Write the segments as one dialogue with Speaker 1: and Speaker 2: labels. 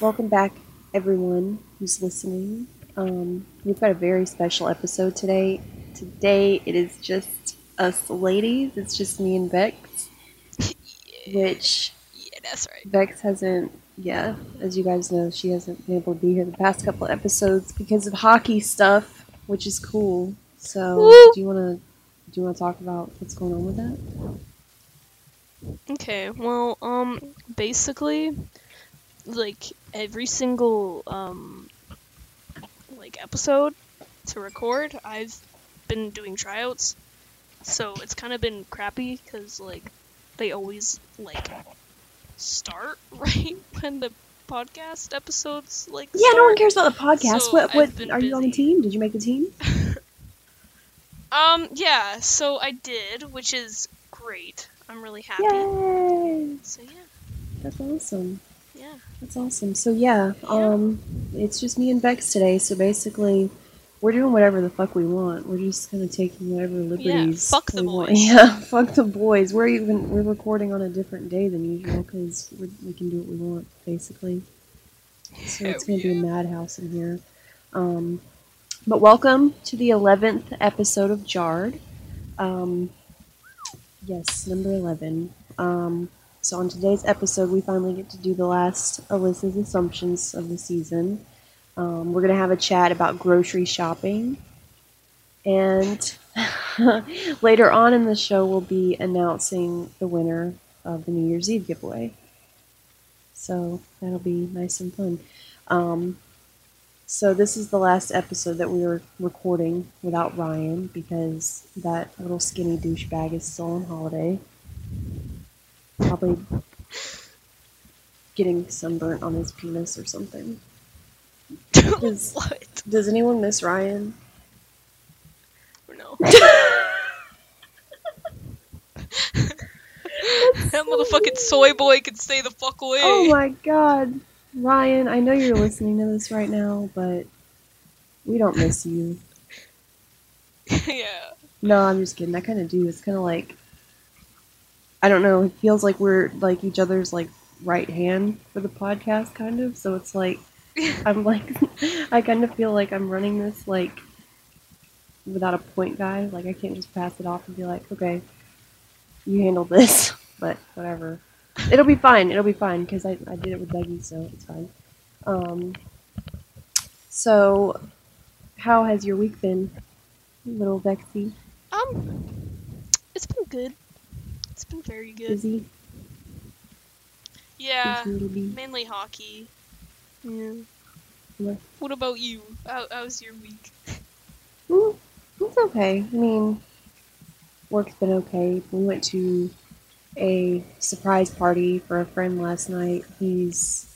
Speaker 1: welcome back, everyone who's listening. Um, we've got a very special episode today. Today it is just us ladies. It's just me and Vex, which
Speaker 2: Yeah, that's right.
Speaker 1: Vex hasn't. Yeah, as you guys know, she hasn't been able to be here the past couple episodes because of hockey stuff, which is cool. So,
Speaker 2: Woo!
Speaker 1: do you want to do you want to talk about what's going on with that?
Speaker 2: Okay, well, um, basically, like every single um, like episode to record, I've been doing tryouts, so it's kind of been crappy because like they always like start right when the podcast episodes like
Speaker 1: Yeah, no one cares about the podcast.
Speaker 2: So,
Speaker 1: what what are you on the team? Did you make the team?
Speaker 2: Um, yeah, so I did, which is great. I'm really happy.
Speaker 1: Yay!
Speaker 2: So yeah,
Speaker 1: That's awesome.
Speaker 2: Yeah.
Speaker 1: That's awesome. So yeah,
Speaker 2: Yeah.
Speaker 1: um, it's just me and Vex today. So basically, we're doing whatever the fuck we want. We're just kind of taking whatever liberties.
Speaker 2: Yeah, fuck the
Speaker 1: we want.
Speaker 2: boys.
Speaker 1: Yeah, fuck the boys. We're even we're recording on a different day than usual because we can do what we want basically. So it's gonna be a madhouse in here. Um, but welcome to the eleventh episode of Jarred. Um, yes, number eleven. Um, so on today's episode, we finally get to do the last Alyssa's assumptions of the season. Um, we're gonna have a chat about grocery shopping, and later on in the show, we'll be announcing the winner of the New Year's Eve giveaway. So that'll be nice and fun. Um, so this is the last episode that we were recording without Ryan because that little skinny douchebag is still on holiday. Probably getting sunburnt on his penis or something. Does-
Speaker 2: what?
Speaker 1: Does anyone miss Ryan?
Speaker 2: No. that motherfucking soy boy can stay the fuck away.
Speaker 1: Oh my god. Ryan, I know you're listening to this right now, but we don't miss you.
Speaker 2: yeah.
Speaker 1: No, I'm just kidding. I kind of do. It's kind of like I don't know. It feels like we're like each other's like right hand for the podcast, kind of. So it's like I'm like I kind of feel like I'm running this like without a point guy. Like I can't just pass it off and be like, okay, you handle this. But whatever. It'll be fine. It'll be fine because I, I did it with Becky, so it's fine. Um. So, how has your week been, little Vexy?
Speaker 2: Um, it's been good. It's been very good.
Speaker 1: Busy?
Speaker 2: Yeah,
Speaker 1: Busy little bee?
Speaker 2: mainly hockey. Yeah.
Speaker 1: Yeah.
Speaker 2: What about you? How, how's your week?
Speaker 1: Mm, it's okay. I mean, work's been okay. We went to a surprise party for a friend last night. He's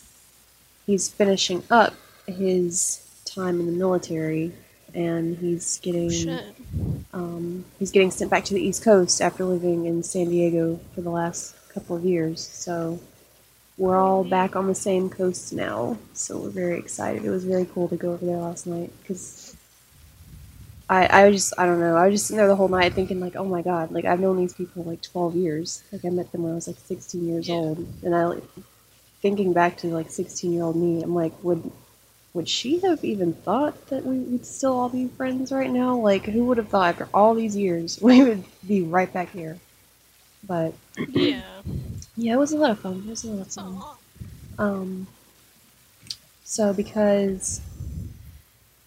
Speaker 1: he's finishing up his time in the military, and he's getting
Speaker 2: Shit.
Speaker 1: Um, he's getting sent back to the East Coast after living in San Diego for the last couple of years. So we're all back on the same coast now. So we're very excited. It was very cool to go over there last night because I I was just I don't know I was just sitting there the whole night thinking like oh my god like I've known these people like 12 years like I met them when I was like 16 years old and I like thinking back to like 16 year old me I'm like would would she have even thought that we would still all be friends right now? Like, who would have thought after all these years we would be right back here? But
Speaker 2: Yeah.
Speaker 1: yeah, it was a lot of fun. It was a lot of fun. Um, so because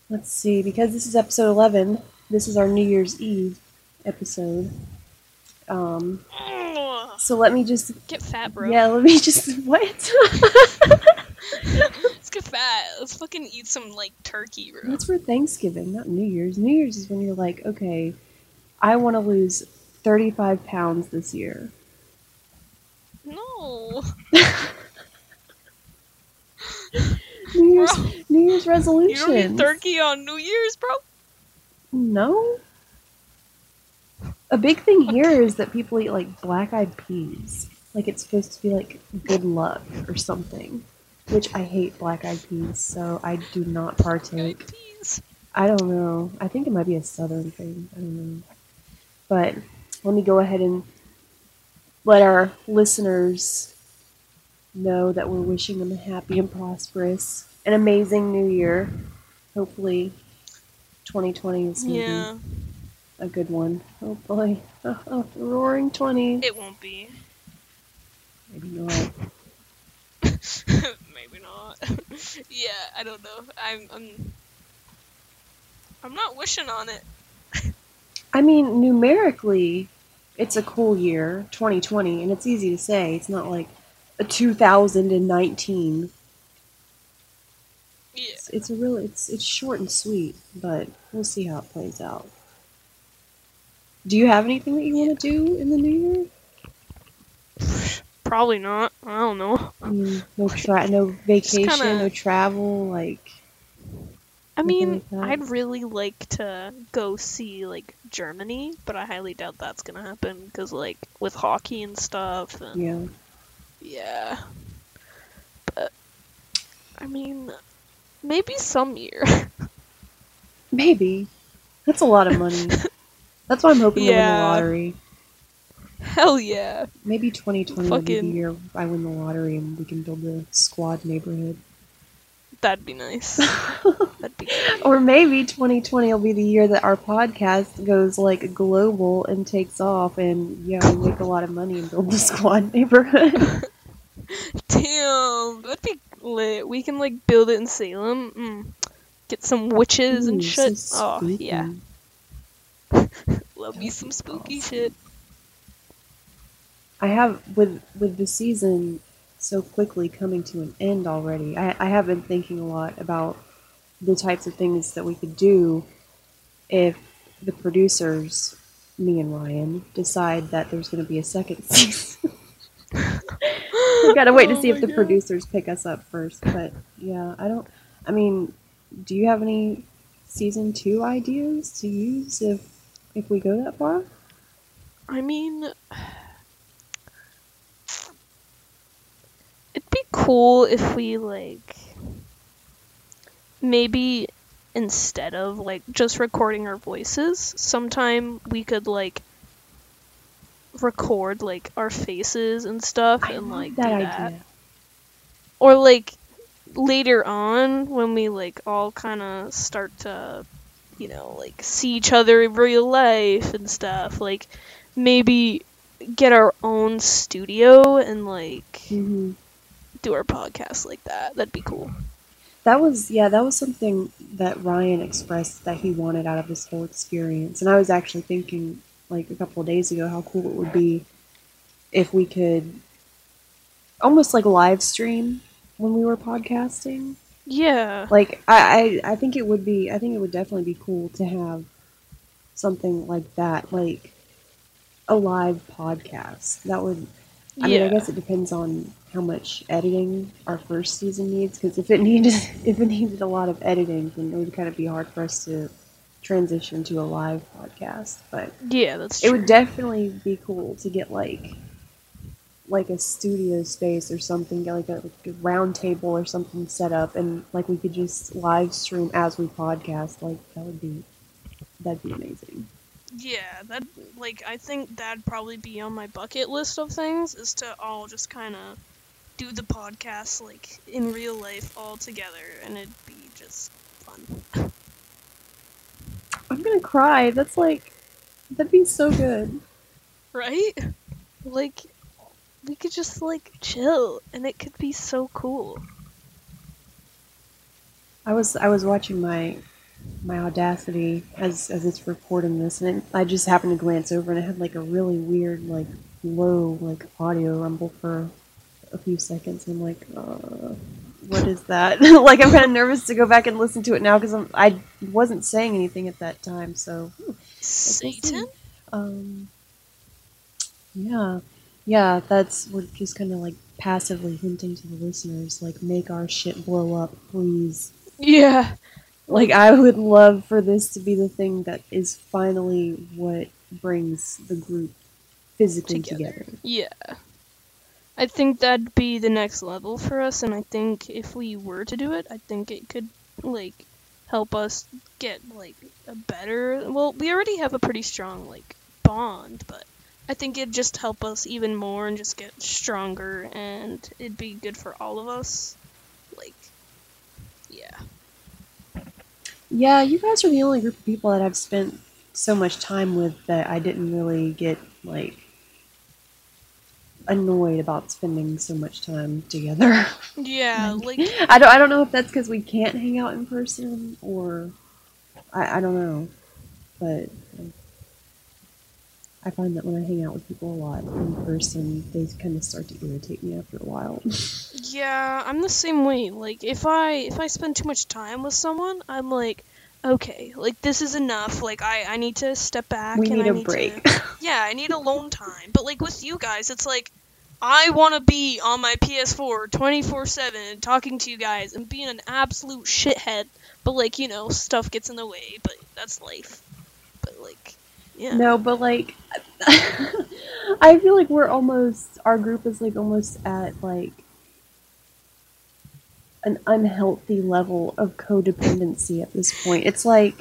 Speaker 1: let's see, because this is episode 11, this is our New Year's Eve episode. Um, so let me just
Speaker 2: Get fat, bro.
Speaker 1: yeah, let me just what?
Speaker 2: Fat. Let's fucking eat some like turkey, bro.
Speaker 1: That's for Thanksgiving, not New Year's. New Year's is when you're like, okay, I want to lose 35 pounds this year.
Speaker 2: No.
Speaker 1: New Year's,
Speaker 2: Bro.
Speaker 1: New Year's
Speaker 2: You don't eat turkey on New Year's, bro?
Speaker 1: No. A big thing here is that people eat like black eyed peas. Like it's supposed to be like good luck or something. Which I hate black eyed peas, so I do not partake. I don't know. I think it might be a southern thing. I don't know. But let me go ahead and let our listeners know that we're wishing them a happy and prosperous, an amazing new year. Hopefully, 2020 is gonna
Speaker 2: Yeah,
Speaker 1: be a good one. Hopefully, oh, oh, the roaring 20s.
Speaker 2: it won't be.
Speaker 1: Maybe not.
Speaker 2: Yeah, I don't know. I'm I'm I'm not wishing on it.
Speaker 1: I mean, numerically, it's a cool year, 2020, and it's easy to say. It's not like a 2019.
Speaker 2: Yeah.
Speaker 1: It's, it's a really it's it's short and sweet, but we'll see how it plays out. Do you have anything that you want to do in the new year?
Speaker 2: Probably not. I don't know.
Speaker 1: I mean, no tra- no vacation,
Speaker 2: kinda-
Speaker 1: no travel, like
Speaker 2: I mean,
Speaker 1: like?
Speaker 2: I'd really like to go see like Germany, but I highly doubt that's gonna happen because like with hockey and stuff. And,
Speaker 1: yeah.
Speaker 2: yeah. But I mean, maybe some year.
Speaker 1: Maybe. That's a lot of money. That's why I'm hoping to win the lottery.
Speaker 2: Hell yeah.
Speaker 1: Maybe 2020 will be the
Speaker 2: Fucking-
Speaker 1: year I win the lottery and we can build a squad neighborhood.
Speaker 2: That'd be nice. That'd be great.
Speaker 1: Or maybe 2020 will be the year that our podcast goes like global and takes off, and yeah, we make a lot of money and build the squad neighborhood.
Speaker 2: Damn, that'd be lit. We can like build it in Salem. Mm. Get some witches and
Speaker 1: Ooh,
Speaker 2: shit.
Speaker 1: so
Speaker 2: oh yeah,
Speaker 1: spooky.
Speaker 2: love me some spooky shit.
Speaker 1: I have with with the season so quickly coming to an end already. I, I have been thinking a lot about the types of things that we could do if the producers, me and Ryan, decide that there's going to be a second season. we gotta wait to
Speaker 2: Oh
Speaker 1: see if the
Speaker 2: God.
Speaker 1: producers pick us up first. But yeah, I don't. I mean, do you have any season two ideas to use if if we go that far?
Speaker 2: I mean, it'd be cool if we like maybe instead of like just recording our voices, sometime we could like record like our faces and stuff
Speaker 1: I
Speaker 2: and like
Speaker 1: that
Speaker 2: that. Or like later on when we like all kind of start to you know like see each other in real life and stuff like maybe get our own studio and like
Speaker 1: hmm
Speaker 2: do our podcast like that that'd be cool
Speaker 1: That was yeah, that was something that Ryan expressed that he wanted out of this whole experience. And I was actually thinking like a couple of days ago how cool it would be if we could almost like live stream when we were podcasting.
Speaker 2: yeah
Speaker 1: Like I, I I think it would be I think it would definitely be cool to have something like that, like a live podcast. That would I mean, I guess it depends on how much editing our first season needs. Because if it needed if it needed a lot of editing, then it would kind of be hard for us to transition to a live podcast. But
Speaker 2: yeah that's
Speaker 1: it would definitely be cool to get like like a studio space or something, get like a, like a round table or something set up, and like we could just live stream as we podcast. Like that would be that'd be amazing.
Speaker 2: Yeah that like i think that'd probably be on my bucket list of things is to all just kind of do the podcast like in real life all together and it'd be just fun
Speaker 1: I'm gonna cry. That's like that'd be so good.
Speaker 2: right like we could just like chill and it could be so cool
Speaker 1: I was I was watching my my Audacity as as it's recording this, and it, I just happened to glance over, and it had like a really weird like low like audio rumble for a few seconds. And I'm like, uh, what is that? like I'm kind of nervous to go back and listen to it now because I'm I wasn't saying anything at that time, so
Speaker 2: satan
Speaker 1: um, yeah, yeah. That's we're just kind of like passively hinting to the listeners, like make our shit blow up, please.
Speaker 2: yeah
Speaker 1: Like I would love for this to be the thing that is finally what brings the group physically
Speaker 2: Together.
Speaker 1: together.
Speaker 2: Yeah. I think that'd be the next level for us, and I think if we were to do it, I think it could, like, help us get, like, a better. Well, we already have a pretty strong, like, bond, but I think it'd just help us even more and just get stronger, and it'd be good for all of us. Like, yeah.
Speaker 1: Yeah, you guys are the only group of people that I've spent so much time with that I didn't really get like annoyed about spending so much time together.
Speaker 2: Yeah, like,
Speaker 1: I don't I don't know if that's because we can't hang out in person or I, I don't know, but I find that when I hang out with people a lot in person, they kind of start to irritate me after a while.
Speaker 2: yeah, I'm the same way. Like, if I if I spend too much time with someone, I'm like, okay, like this is enough. Like, I I need to step back.
Speaker 1: we
Speaker 2: and
Speaker 1: need
Speaker 2: I
Speaker 1: a
Speaker 2: need
Speaker 1: break.
Speaker 2: To, yeah, I need alone time. But like with you guys, it's like I want to be on my PS4 24/7 talking to you guys and being an absolute shithead. But like, you know, stuff gets in the way, but that's life. But like, yeah.
Speaker 1: No, but like, I feel like we're almost our group is like almost at like an unhealthy level of codependency at this point. It's like,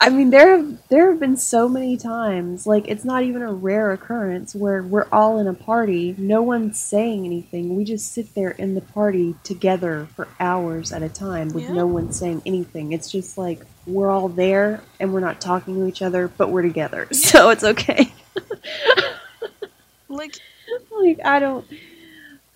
Speaker 1: I mean, there have there have been so many times like it's not even a rare occurrence where we're all in a party, no one's saying anything. We just sit there in the party together for hours at a time with
Speaker 2: Yeah.
Speaker 1: no one saying anything. It's just like we're all there and we're not talking to each other, but we're together, so it's okay.
Speaker 2: Like
Speaker 1: like I don't,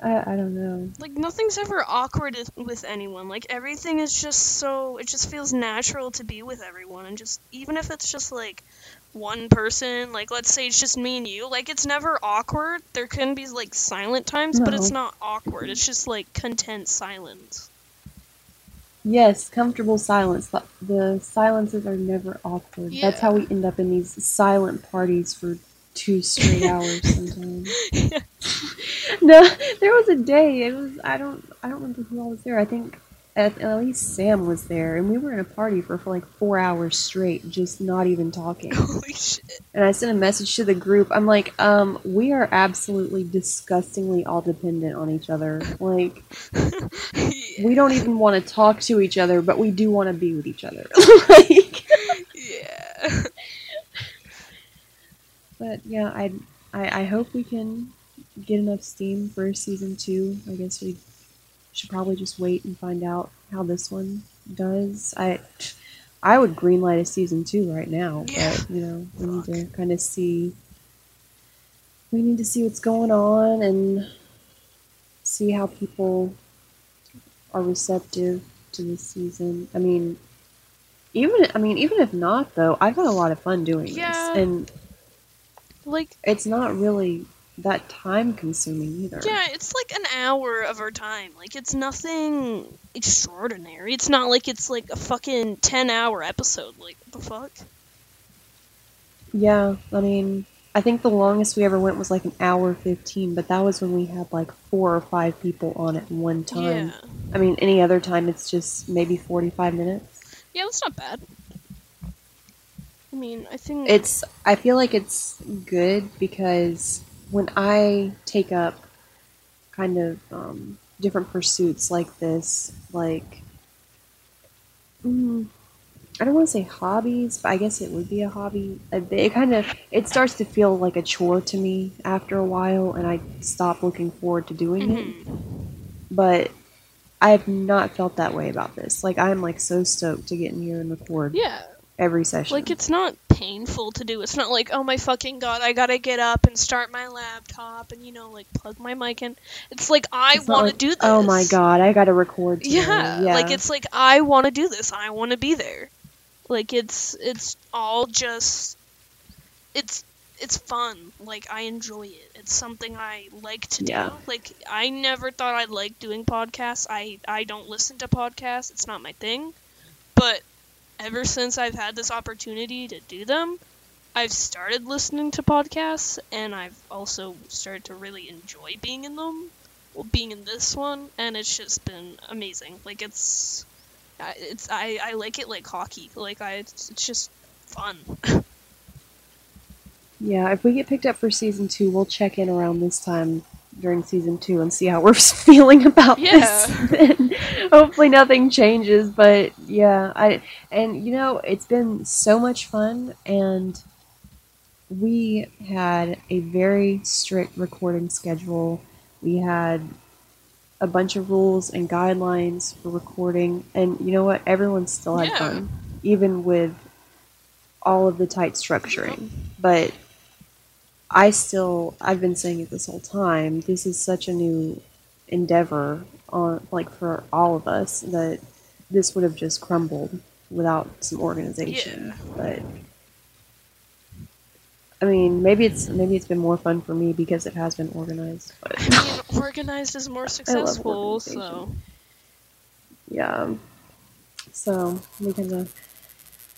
Speaker 1: I, I don't know.
Speaker 2: like nothing's ever awkward with anyone. Like everything is just so it just feels natural to be with everyone and just even if it's just like one person, like let's say it's just me and you, like it's never awkward. There can be like silent times, but it's not awkward. It's just like content silence.
Speaker 1: Yes, comfortable silence. The, the silences are never awkward. That's how we end up in these silent parties for two straight hours sometimes. no, there was a day. It was I don't I don't remember who all was there. I think at, at least Sam was there, and we were in a party for, for like four hours straight, just not even talking.
Speaker 2: Holy shit.
Speaker 1: And I sent a message to the group. I'm like, um, we are absolutely disgustingly all dependent on each other. Like,
Speaker 2: yeah.
Speaker 1: we don't even want to talk to each other, but we do want to be with each other. like,
Speaker 2: yeah.
Speaker 1: but yeah, I, I I hope we can get enough steam for season two. I guess we should probably just wait and find out how this one does. I I would greenlight a season two right now,
Speaker 2: Yeah.
Speaker 1: but you know we need to kind of see. We need to see what's going on and see how people are receptive to this season. I mean, even I mean, even if not though, I've had a lot of fun doing
Speaker 2: Yeah.
Speaker 1: this, and
Speaker 2: Like
Speaker 1: it's not really that time consuming either.
Speaker 2: Yeah, it's like an hour of our time. Like it's nothing extraordinary. It's not like it's like a fucking 10 hour episode. Like what the fuck?
Speaker 1: Yeah, I mean, I think the longest we ever went was like an hour 15, but that was when we had like four or five people on at one time.
Speaker 2: Yeah.
Speaker 1: I mean, any other time it's just maybe 45 minutes.
Speaker 2: Yeah, that's not bad. I mean, I think
Speaker 1: It's, I feel like it's good because when I take up kind of um, different pursuits like this, like, mm, I don't want to say hobbies, but I guess it would be a hobby. It kind of it starts to feel like a chore to me after a while, and I stop looking forward to doing it.
Speaker 2: Mhm.
Speaker 1: But I have not felt that way about this. Like I'm like so stoked to get in here and record
Speaker 2: Yeah,
Speaker 1: every session.
Speaker 2: like it's not painful to do. It's not like, oh my fucking god, I gotta get up and start my laptop and you know like plug my mic in. It's like I
Speaker 1: It's
Speaker 2: want to
Speaker 1: like,
Speaker 2: do this.
Speaker 1: Oh my god, I got to record.
Speaker 2: Yeah,
Speaker 1: yeah,
Speaker 2: like it's like I want to do this. I want to be there. Like it's it's all just it's it's fun. Like I enjoy it. It's something I like to do.
Speaker 1: Yeah.
Speaker 2: Like I never thought I'd like doing podcasts. I I don't listen to podcasts. It's not my thing. But ever since I've had this opportunity to do them, I've started listening to podcasts and I've also started to really enjoy being in them well, being in this one, and it's just been amazing. Like it's, it's I I like it like hockey. Like I, it's, it's just fun.
Speaker 1: yeah. If we get picked up for season two, we'll check in around this time during season two and see how we're feeling about
Speaker 2: Yeah.
Speaker 1: this. hopefully nothing changes, but yeah, I and you know it's been so much fun and we had a very strict recording schedule. We had a bunch of rules and guidelines for recording, and you know what? Everyone still had
Speaker 2: Yeah.
Speaker 1: fun, even with all of the tight structuring. But I still, I've been saying it this whole time. This is such a new endeavor on, like for all of us, that this would have just crumbled without some organization.
Speaker 2: Yeah.
Speaker 1: But I mean, maybe it's maybe it's been more fun for me because it has been organized. But
Speaker 2: I mean, organized is more successful, so
Speaker 1: yeah, so we kind of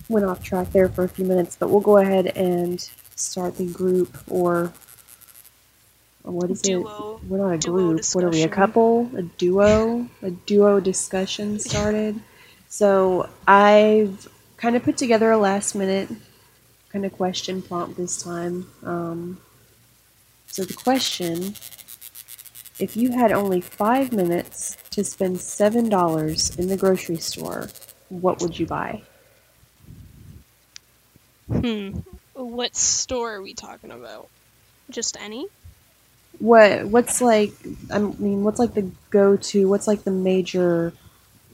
Speaker 1: went off track there for a few minutes, but we'll go ahead and start the group or. or What is
Speaker 2: Duo-
Speaker 1: it? We're not a group. What are we? A couple? A duo? A duo discussion started. So I've kind of put together a last minute kind of question prompt this time. Um, so the question if you had only five minutes to spend seven dollars in the grocery store, what would you buy?
Speaker 2: hmm. What store are we talking about? Just any?
Speaker 1: What what's like I mean what's like the go to what's like the major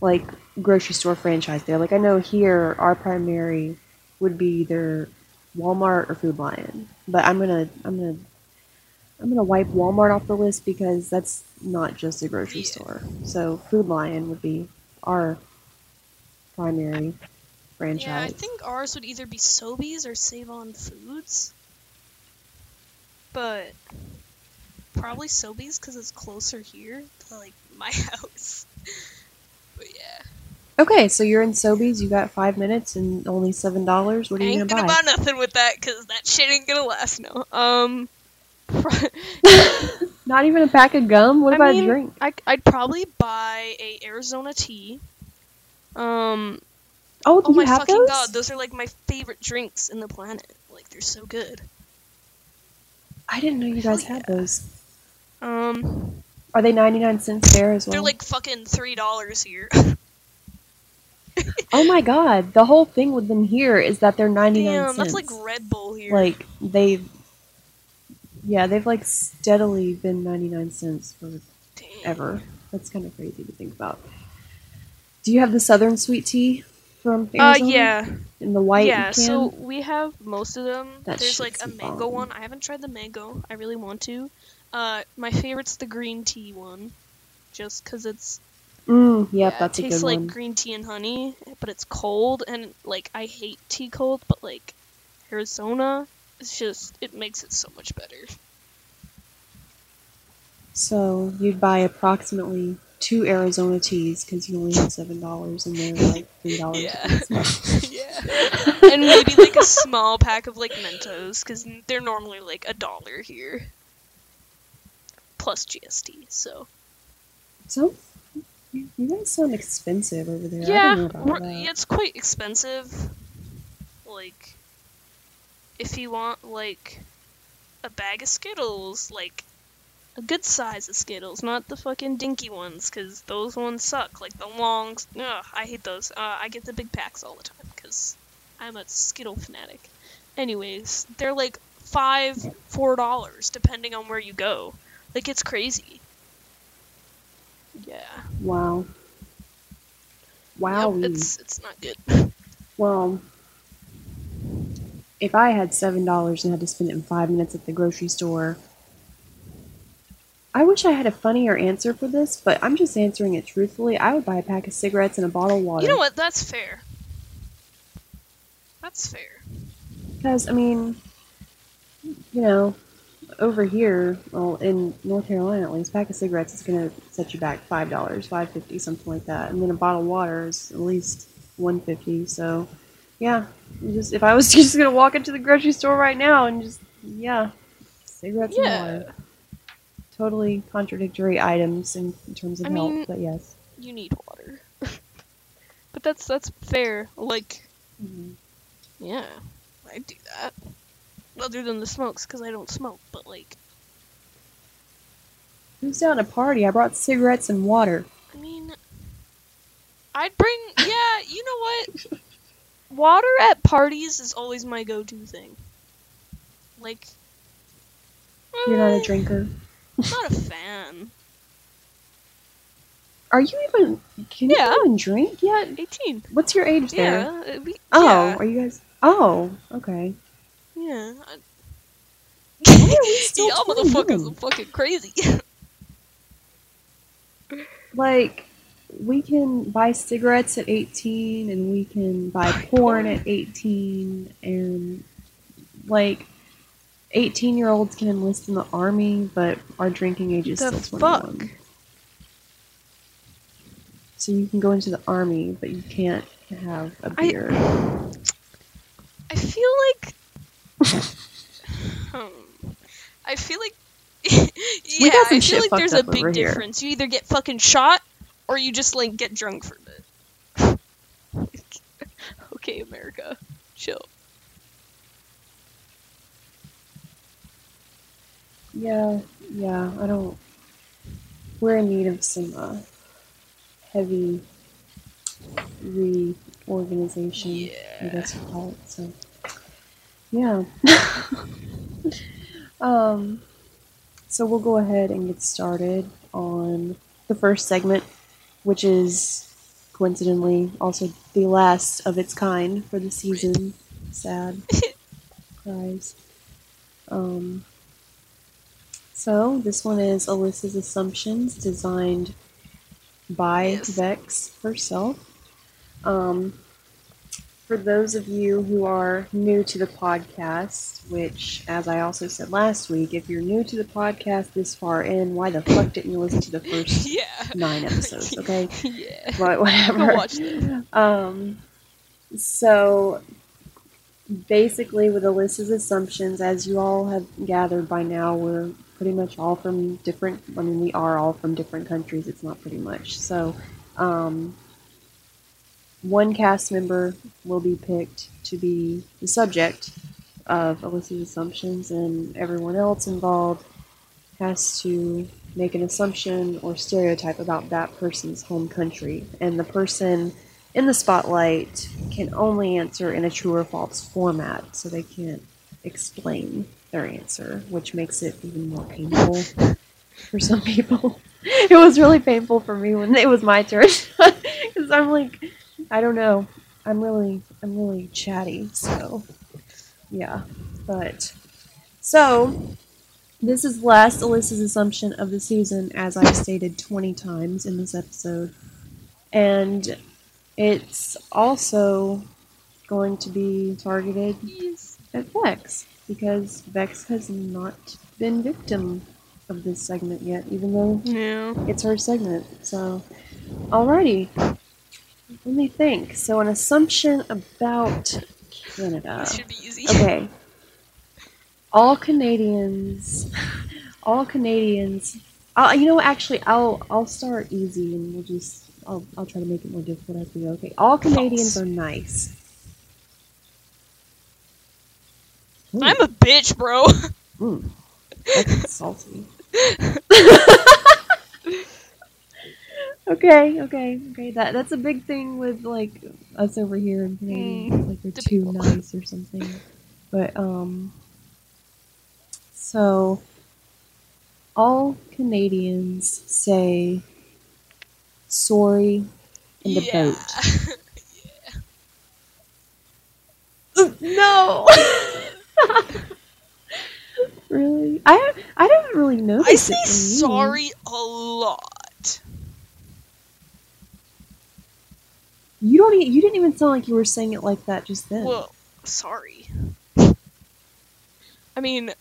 Speaker 1: like grocery store franchise there? Like I know here our primary would be either Walmart or Food Lion. But I'm gonna I'm gonna I'm gonna wipe Walmart off the list because that's not just a grocery
Speaker 2: Yeah.
Speaker 1: store. So Food Lion would be our primary franchise.
Speaker 2: Yeah, I think ours would either be Sobeys or Save On Foods. But probably Sobeys because it's closer here to like my house. but yeah,
Speaker 1: Okay, so you're in Sobeys, you got five minutes and only seven dollars. What are
Speaker 2: I
Speaker 1: you gonna
Speaker 2: gonna
Speaker 1: buy?
Speaker 2: buy nothing with that because that shit ain't gonna last. No. Um.
Speaker 1: Not even a pack of gum? What
Speaker 2: I
Speaker 1: about
Speaker 2: mean,
Speaker 1: a drink?
Speaker 2: I, I'd probably buy a Arizona tea. Um.
Speaker 1: Oh,
Speaker 2: Oh my fucking
Speaker 1: those?
Speaker 2: god, those are like my favorite drinks in the planet. Like they're so good.
Speaker 1: I didn't know you guys
Speaker 2: Hell
Speaker 1: had those.
Speaker 2: Um.
Speaker 1: Are they 99 cents there as well?
Speaker 2: They're like fucking three dollars here.
Speaker 1: oh my god, the whole thing with them here is that they're 99
Speaker 2: Damn,
Speaker 1: cents.
Speaker 2: that's like Red Bull here.
Speaker 1: Like, they've. Yeah, they've like steadily been 99 cents
Speaker 2: Damn.
Speaker 1: forever. That's kind of crazy to think about. Do you have the Southern Sweet Tea from
Speaker 2: Uh,
Speaker 1: Arizona?
Speaker 2: yeah,
Speaker 1: In the white
Speaker 2: yeah. So we have most of them.
Speaker 1: That
Speaker 2: There's like a mango
Speaker 1: bomb.
Speaker 2: one. I haven't tried the mango. I really want to. Uh, my favorite's the green tea one, just 'cause it's
Speaker 1: Mm, yep,
Speaker 2: yeah,
Speaker 1: that's
Speaker 2: it
Speaker 1: a
Speaker 2: tastes
Speaker 1: good
Speaker 2: like
Speaker 1: one.
Speaker 2: green tea and honey, but it's cold and like I hate tea cold, but like Arizona, it's just it makes it so much better.
Speaker 1: So you'd buy approximately two Arizona teas because you only have seven dollars and they're like three dollars.
Speaker 2: Yeah. yeah. and maybe like a small pack of like Mentos because they're normally like a dollar here, plus GST. So
Speaker 1: So you you guys sound expensive over there. I
Speaker 2: yeah,
Speaker 1: don't know about that.
Speaker 2: yeah, it's quite expensive. Like, if you want like a bag of Skittles, like a good size of Skittles, not the fucking dinky ones, because those ones suck. Like the long, ugh, I hate those. Uh, I get the big packs all the time because I'm a Skittle fanatic. Anyways, they're like five, four dollars depending on where you go. Like it's crazy. Yeah.
Speaker 1: Wow. Wow.
Speaker 2: Yep, it's it's not good.
Speaker 1: Well, if I had seven dollars and had to spend it in five minutes at the grocery store, I wish I had a funnier answer for this, but I'm just answering it truthfully. I would buy a pack of cigarettes and a bottle of water.
Speaker 2: You know what? That's fair. That's fair.
Speaker 1: Because I mean, you know, over here, well, in North Carolina at least, a pack of cigarettes is gonna set you back five dollars, five fifty, something like that, and then a bottle of water is at least one fifty. So, yeah, just if I was just gonna walk into the grocery store right now and just yeah, cigarettes
Speaker 2: Yeah.
Speaker 1: and water. Totally contradictory items in, in terms of
Speaker 2: I
Speaker 1: health,
Speaker 2: mean-
Speaker 1: but yes.
Speaker 2: You need water. but that's that's fair. Like, yeah, I'd do that. Other than the smokes, because I don't smoke. But like,
Speaker 1: Who's down to a party? I brought cigarettes and water.
Speaker 2: I mean, I'd bring. Yeah, you know what? Water at parties is always my go-to thing. like.
Speaker 1: You're not a
Speaker 2: eh,
Speaker 1: drinker.
Speaker 2: Not a fan.
Speaker 1: Are you even? Can
Speaker 2: Yeah.
Speaker 1: you even drink yet?
Speaker 2: 18.
Speaker 1: What's your age there?
Speaker 2: Yeah. uh, we-
Speaker 1: Oh,
Speaker 2: yeah,
Speaker 1: are you guys? Oh, okay.
Speaker 2: Yeah. I-
Speaker 1: Why are we still
Speaker 2: Y'all motherfuckers are fucking crazy.
Speaker 1: Like, we can buy cigarettes at 18, and we can buy porn at 18, and like, 18 year olds can enlist in the army, but our drinking age is
Speaker 2: The
Speaker 1: still
Speaker 2: fuck?
Speaker 1: 21. So you can go into the army, but you can't have a beer.
Speaker 2: I feel like. Hmm. I feel like. yeah, I feel like there's a big
Speaker 1: over here.
Speaker 2: difference. You either get fucking shot, or you just like get drunk for a bit. okay, America, chill.
Speaker 1: Yeah, yeah, I don't. We're in need of some uh, heavy reorganization, I
Speaker 2: Yeah.
Speaker 1: guess you call it. So, yeah. um, so we'll go ahead and get started on the first segment, which is coincidentally also the last of its kind for the season. Sad cries. Um, so this one is Alyssa's Assumptions, designed by
Speaker 2: Yes.
Speaker 1: Vex herself. Um, for those of you who are new to the podcast, which, as I also said last week, if you're new to the podcast this far in, why the fuck didn't you listen to the first
Speaker 2: yeah.
Speaker 1: nine episodes? Okay,
Speaker 2: yeah.
Speaker 1: but whatever. Um, so basically, with Alyssa's assumptions, as you all have gathered by now, we're pretty much all from different. I mean, we are all from different countries. It's not pretty much. So, um, one cast member will be picked to be the subject of Alyssa's assumptions, and everyone else involved has to make an assumption or stereotype about that person's home country. And the person in the spotlight can only answer in a true or false format, so they can't explain their answer, which makes it even more painful for some people. It was really painful for me when it was my turn because I'm like, I don't know, I'm really, I'm really chatty, so yeah. But so this is last Alyssa's assumption of the season, as I've stated 20 times in this episode. And it's also going to be targeted at Vex, because Vex has not been victim of this segment yet, even though
Speaker 2: Yeah.
Speaker 1: it's her segment. So, alrighty. Let me think. So, an assumption about Canada.
Speaker 2: This should be easy.
Speaker 1: Okay. All Canadians, all Canadians. Uh, you know, actually, I'll I'll start easy and we'll just I'll I'll try to make it more difficult as we go. Okay. All Canadians
Speaker 2: False.
Speaker 1: are nice. Ooh,
Speaker 2: I'm a bitch, bro.
Speaker 1: mm, that's salty. okay, okay, okay. That that's a big thing with like us over here in Canada.
Speaker 2: Mm,
Speaker 1: like we're
Speaker 2: the
Speaker 1: too
Speaker 2: people.
Speaker 1: nice or something. But um, so all Canadians say sorry in the
Speaker 2: yeah.
Speaker 1: boat. No. really? I I don't really know.
Speaker 2: I say sorry a lot.
Speaker 1: You don't. You didn't even sound like you were saying it like that just then.
Speaker 2: Well, sorry. I mean,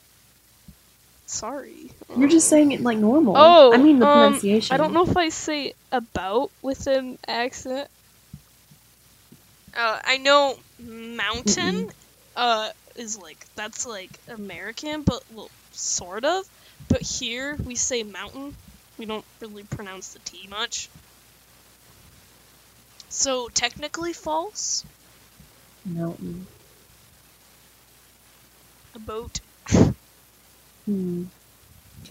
Speaker 2: sorry.
Speaker 1: You're just saying it like normal.
Speaker 2: Oh,
Speaker 1: I mean the
Speaker 2: um,
Speaker 1: pronunciation.
Speaker 2: I don't know if I say about with an accent. Uh, I know mountain, uh, is like that's like American, but well, sort of. But here we say mountain. We don't really pronounce the T much. So technically false.
Speaker 1: Mountain.
Speaker 2: A boat.
Speaker 1: Hmm.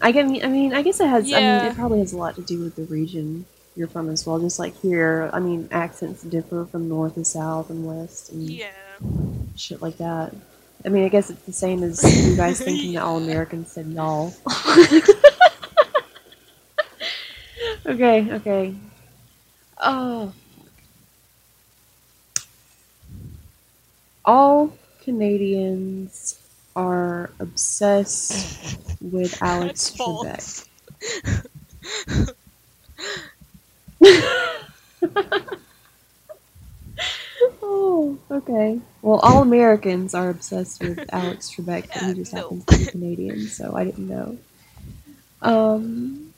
Speaker 1: I get. I mean, I guess it has. I mean,
Speaker 2: Yeah.
Speaker 1: it probably has a lot to do with the region you're from as well. Just like here, I mean, accents differ from north to south and west and
Speaker 2: Yeah.
Speaker 1: shit like that. I mean, I guess it's the same as you guys thinking that all Americans said y'all. okay, okay. Oh. All Canadians are obsessed with Alex Trebek. Oh, okay. Well, all Americans are obsessed with Alex Trebek, but
Speaker 2: Yeah,
Speaker 1: he just
Speaker 2: no.
Speaker 1: happens to be Canadian, so I didn't know. Um,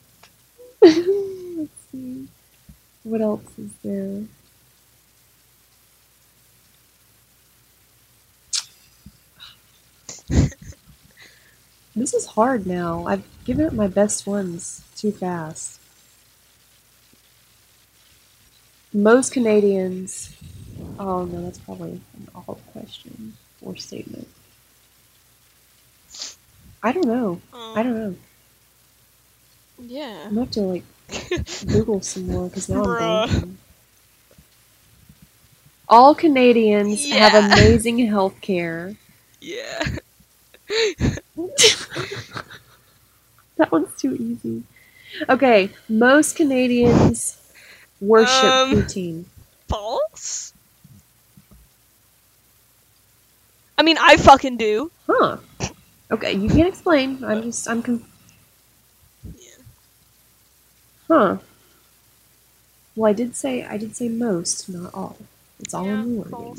Speaker 1: let's see. What else is there? This is hard now. I've given up my best ones too fast. Most Canadians. Oh no, that's probably an all question or statement. I don't know.
Speaker 2: Um,
Speaker 1: I don't know.
Speaker 2: Yeah.
Speaker 1: I'm gonna have to like Google some more because now
Speaker 2: Bruh.
Speaker 1: I'm blanking. All Canadians have amazing health care.
Speaker 2: Yeah.
Speaker 1: that one's too easy. Okay, most Canadians worship
Speaker 2: Um,
Speaker 1: poutine.
Speaker 2: False? I mean, I fucking do.
Speaker 1: Huh. Okay, you can't explain. I'm just, I'm conf-
Speaker 2: Yeah.
Speaker 1: Huh. Well, I did say, I did say most, not all. It's all
Speaker 2: yeah,
Speaker 1: in the wording.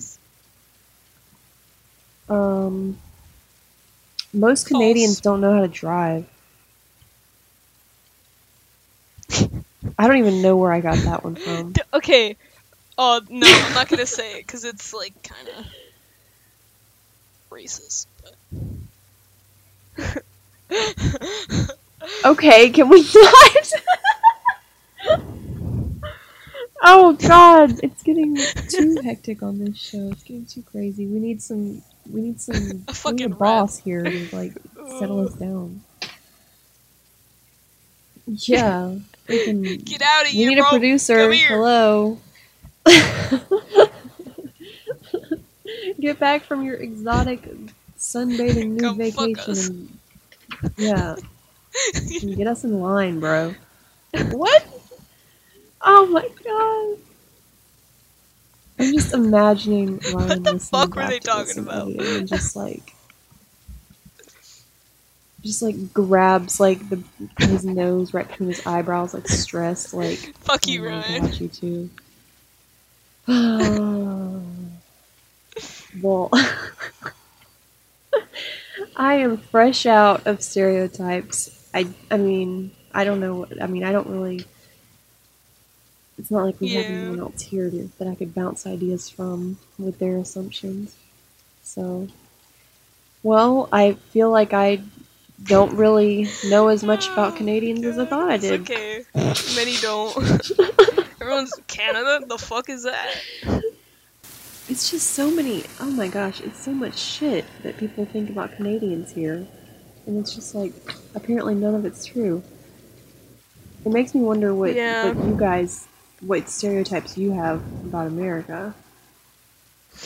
Speaker 1: Um, most Canadians
Speaker 2: False.
Speaker 1: don't know how to drive. I don't even know where I got that one from.
Speaker 2: Okay. Oh, no, I'm not gonna say it because it's, like, kind of racist, but.
Speaker 1: Okay, can we not? oh god, it's getting too hectic on this show. It's getting too crazy. We need some. We need some.
Speaker 2: A
Speaker 1: we need
Speaker 2: fucking
Speaker 1: a boss here to like settle us down. Yeah, we can.
Speaker 2: Get out of here.
Speaker 1: We need a
Speaker 2: bro.
Speaker 1: producer. Hello. Get back from your exotic sunbathing new
Speaker 2: Come
Speaker 1: vacation and yeah, get us in line, bro. What? Oh my god. I'm just imagining Ryan
Speaker 2: What the fuck were they talking about?
Speaker 1: and just like just like grabs like the his nose right between his eyebrows, like stressed, like
Speaker 2: Fuck you,
Speaker 1: oh
Speaker 2: Ryan.
Speaker 1: gosh, you too. well, I am fresh out of stereotypes. I, I mean, I don't know. What, I mean, I don't really. It's not like we have anyone else here to, that I could bounce ideas from with their assumptions. So, well, I feel like I don't really know as much about Canadians as I thought I
Speaker 2: It's
Speaker 1: did.
Speaker 2: okay. Many don't. Everyone's Canada? The fuck is that?
Speaker 1: It's just so many. Oh my gosh, it's so much shit that people think about Canadians here, and it's just like apparently none of it's true. It makes me wonder what,
Speaker 2: Yeah.
Speaker 1: what you guys, what stereotypes you have about America.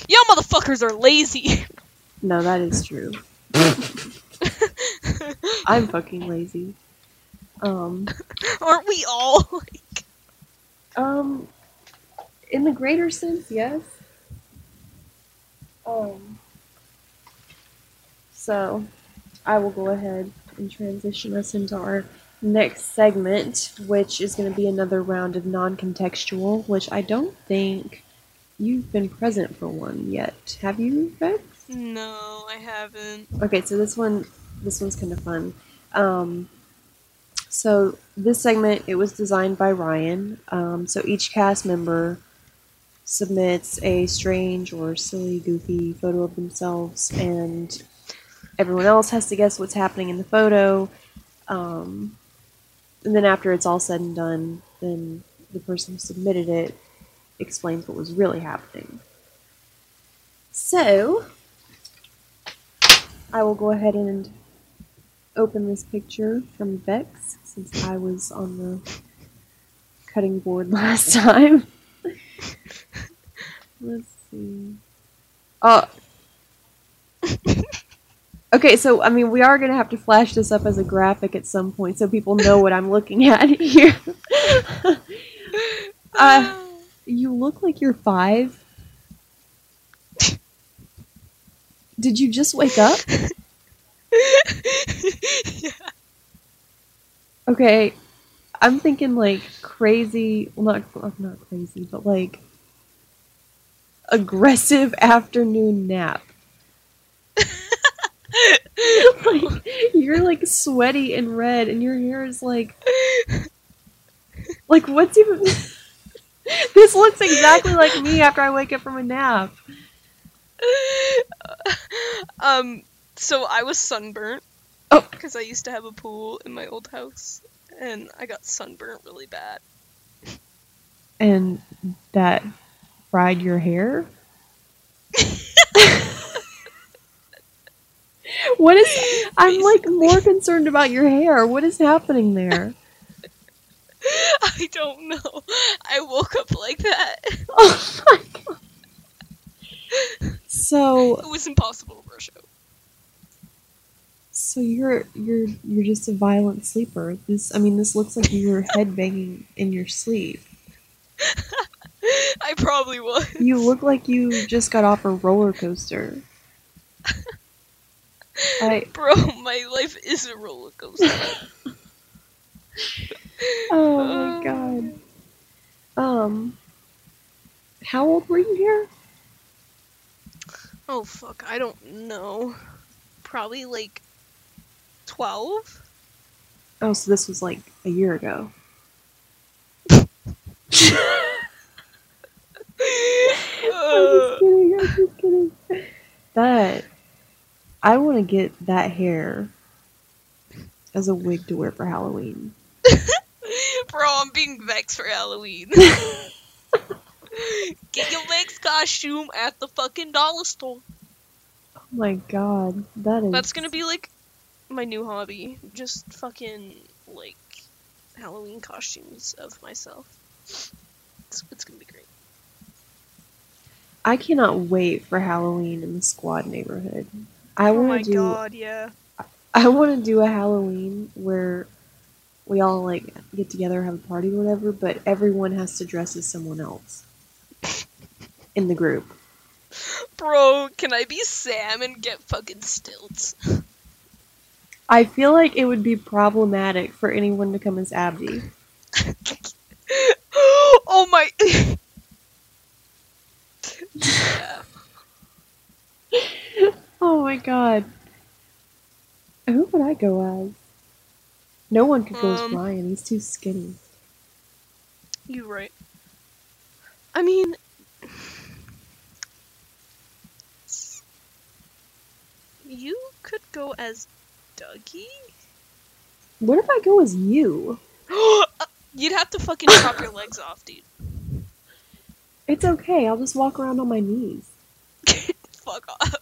Speaker 2: Y'all motherfuckers are lazy.
Speaker 1: No, that is true. I'm fucking lazy. Um,
Speaker 2: Aren't we all?
Speaker 1: um, in the greater sense, yes. Um, so I will go ahead and transition us into our next segment, which is going to be another round of non-contextual, which I don't think you've been present for one yet. Have you, Bex?
Speaker 2: no, I haven't.
Speaker 1: Okay, so this one, this one's kind of fun. Um, so this segment, it was designed by Ryan. Um, so each cast member submits a strange or silly, goofy photo of themselves, and everyone else has to guess what's happening in the photo. Um, and then after it's all said and done, then the person who submitted it explains what was really happening. So, I will go ahead and open this picture from Bex since I was on the cutting board last time. Let's see. Oh. Okay, so I mean, we are gonna have to flash this up as a graphic at some point, so people know what I'm looking at here. uh, you look like you're five. Did you just wake up?
Speaker 2: yeah.
Speaker 1: Okay, I'm thinking like crazy. Well, not not crazy, but like aggressive afternoon nap. like you're like sweaty and red, and your hair is like like what's even. this looks exactly like me after I wake up from a nap.
Speaker 2: um, so I was sunburnt.
Speaker 1: Oh.
Speaker 2: Because I used to have a pool in my old house, and I got sunburnt really bad.
Speaker 1: And that fried your hair? what is. I'm like more concerned about your hair. What is happening there?
Speaker 2: I don't know. I woke up like that.
Speaker 1: Oh my god. So
Speaker 2: It was impossible to brush out.
Speaker 1: So you're you're you're just a violent sleeper. This I mean this looks like you were headbanging in your sleep.
Speaker 2: I probably was.
Speaker 1: You look like you just got off a roller coaster. I
Speaker 2: Bro, my life is a roller coaster.
Speaker 1: oh my god. Um how old were you here?
Speaker 2: oh fuck, I don't know. Probably like 12?
Speaker 1: Oh, so this was like a year ago. I'm just kidding, I'm just kidding. That I want to get that hair as a wig to wear for Halloween.
Speaker 2: Bro, I'm being vexed for Halloween. Get your Vex costume at the fucking dollar store.
Speaker 1: Oh my god, that is.
Speaker 2: That's gonna be like my new hobby. Just fucking like Halloween costumes of myself. It's, it's gonna be great.
Speaker 1: I cannot wait for Halloween in the squad neighborhood. I
Speaker 2: oh
Speaker 1: want
Speaker 2: my
Speaker 1: to do.
Speaker 2: god, yeah.
Speaker 1: I want to do a Halloween where we all like get together, have a party, or whatever. But everyone has to dress as someone else in the group.
Speaker 2: Bro, can I be Sam and get fucking stilts?
Speaker 1: I feel like it would be problematic for anyone to come as Abdi.
Speaker 2: oh my.
Speaker 1: Oh my god. Who would I go as? No one could go as
Speaker 2: Um,
Speaker 1: Ryan. He's too skinny.
Speaker 2: You're right. I mean, you could go as Dougie.
Speaker 1: What if I go as you?
Speaker 2: You'd have to fucking chop your legs off, dude.
Speaker 1: It's okay. I'll just walk around on my knees,
Speaker 2: Fuck off.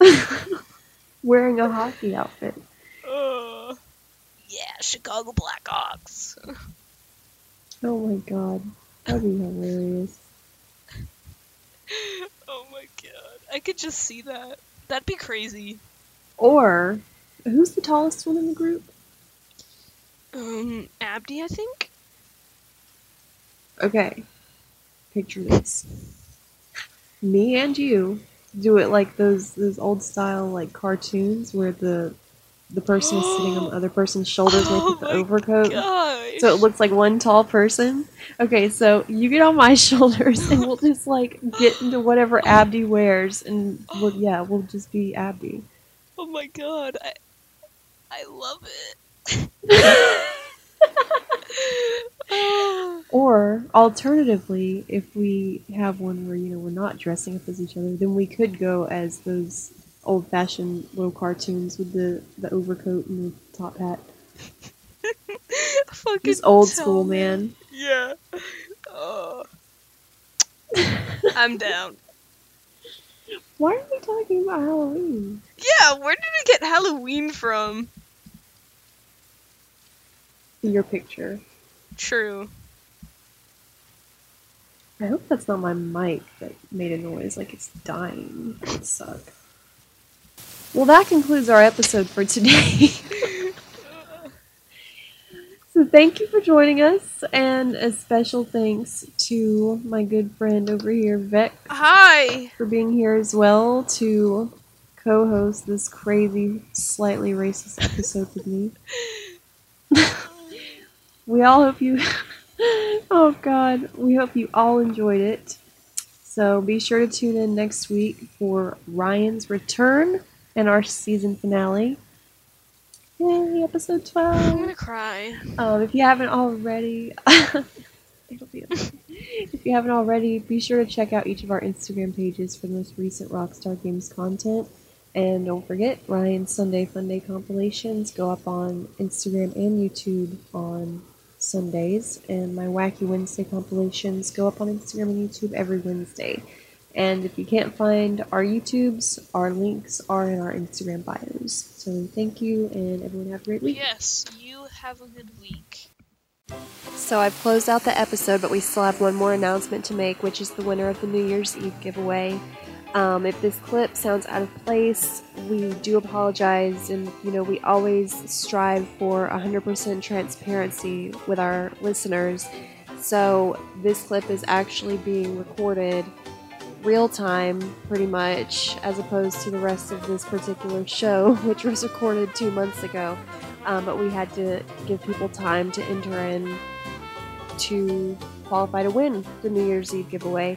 Speaker 1: wearing a hockey outfit.
Speaker 2: Uh, yeah, Chicago Blackhawks.
Speaker 1: Oh my god, that'd be hilarious.
Speaker 2: oh my god, I could just see that. That'd be crazy.
Speaker 1: Or, who's the tallest one in the group?
Speaker 2: Um, Abdi, I think.
Speaker 1: Okay, picture this: me and you do it like those those old style like cartoons where the the person is sitting on the other person's shoulders
Speaker 2: Oh
Speaker 1: with the overcoat.
Speaker 2: Gosh.
Speaker 1: So it looks like one tall person. Okay, so you get on my shoulders and we'll just like get into whatever Abdi wears and we'll, yeah, we'll just be Abdi.
Speaker 2: oh my god, I, I love it.
Speaker 1: Or alternatively, if we have one where you know we're not dressing up as each other, then we could go as those old fashioned little cartoons with the, the overcoat and the top hat.
Speaker 2: Fucking
Speaker 1: old school,
Speaker 2: me.
Speaker 1: man.
Speaker 2: Yeah. Oh. I'm down.
Speaker 1: Why are we talking about Halloween?
Speaker 2: Yeah, where did we get Halloween from?
Speaker 1: Your picture.
Speaker 2: True.
Speaker 1: I hope that's not my mic that made a noise like it's dying. That would suck. Well, that concludes our episode for today. so, thank you for joining us, and a special thanks to my good friend over here, Vec,
Speaker 2: Hi.
Speaker 1: for being here as well to co host this crazy, slightly racist episode with me. we all hope you. oh, God. We hope you all enjoyed it. So be sure to tune in next week for Ryan's return and our season finale. Yay, episode
Speaker 2: I'm
Speaker 1: 12.
Speaker 2: gonna cry.
Speaker 1: Um, if you haven't already, it'll be okay. If you haven't already, be sure to check out each of our Instagram pages for the most recent Rockstar Games content. And don't forget, Ryan's Sunday Funday compilations go up on Instagram and YouTube on Sundays, and my Wacky Wednesday compilations go up on Instagram and YouTube every Wednesday. And if you can't find our YouTubes, our links are in our Instagram bios. So thank you, and everyone have a great week.
Speaker 2: Yes, you have a good week.
Speaker 1: So I've closed out the episode, but we still have one more announcement to make, which is the winner of the New Year's Eve giveaway. Um, if this clip sounds out of place, we do apologize, and you know we always strive for 100% transparency with our listeners. So this clip is actually being recorded real time, pretty much, as opposed to the rest of this particular show, which was recorded two months ago. Um, but we had to give people time to enter in to qualify to win the New Year's Eve giveaway.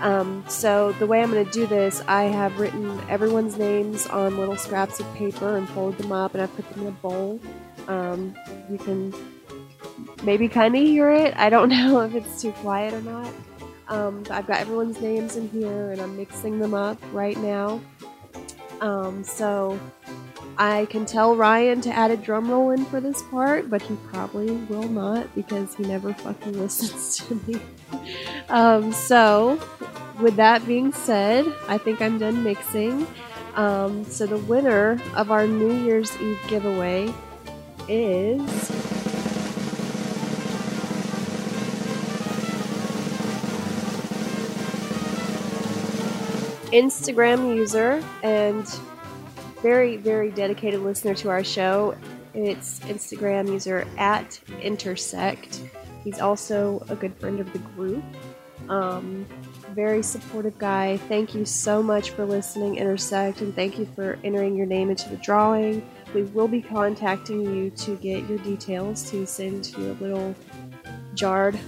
Speaker 1: Um, so the way I'm going to do this, I have written everyone's names on little scraps of paper and folded them up, and I've put them in a bowl. Um, you can maybe kind of hear it. I don't know if it's too quiet or not. Um, I've got everyone's names in here, and I'm mixing them up right now. Um, so I can tell Ryan to add a drum roll in for this part, but he probably will not because he never fucking listens to me. Um, so, with that being said, I think I'm done mixing. Um, so, the winner of our New Year's Eve giveaway is. Instagram user and very, very dedicated listener to our show. It's Instagram user at Intersect. He's also a good friend of the group. Um, very supportive guy. Thank you so much for listening, Intersect, and thank you for entering your name into the drawing. We will be contacting you to get your details to send your little jarred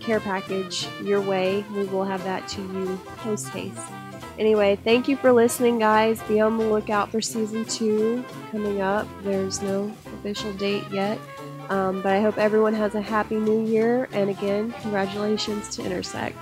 Speaker 1: care package your way. We will have that to you post haste. Anyway, thank you for listening, guys. Be on the lookout for season two coming up. There's no official date yet. Um, but I hope everyone has a happy new year. And again, congratulations to Intersect.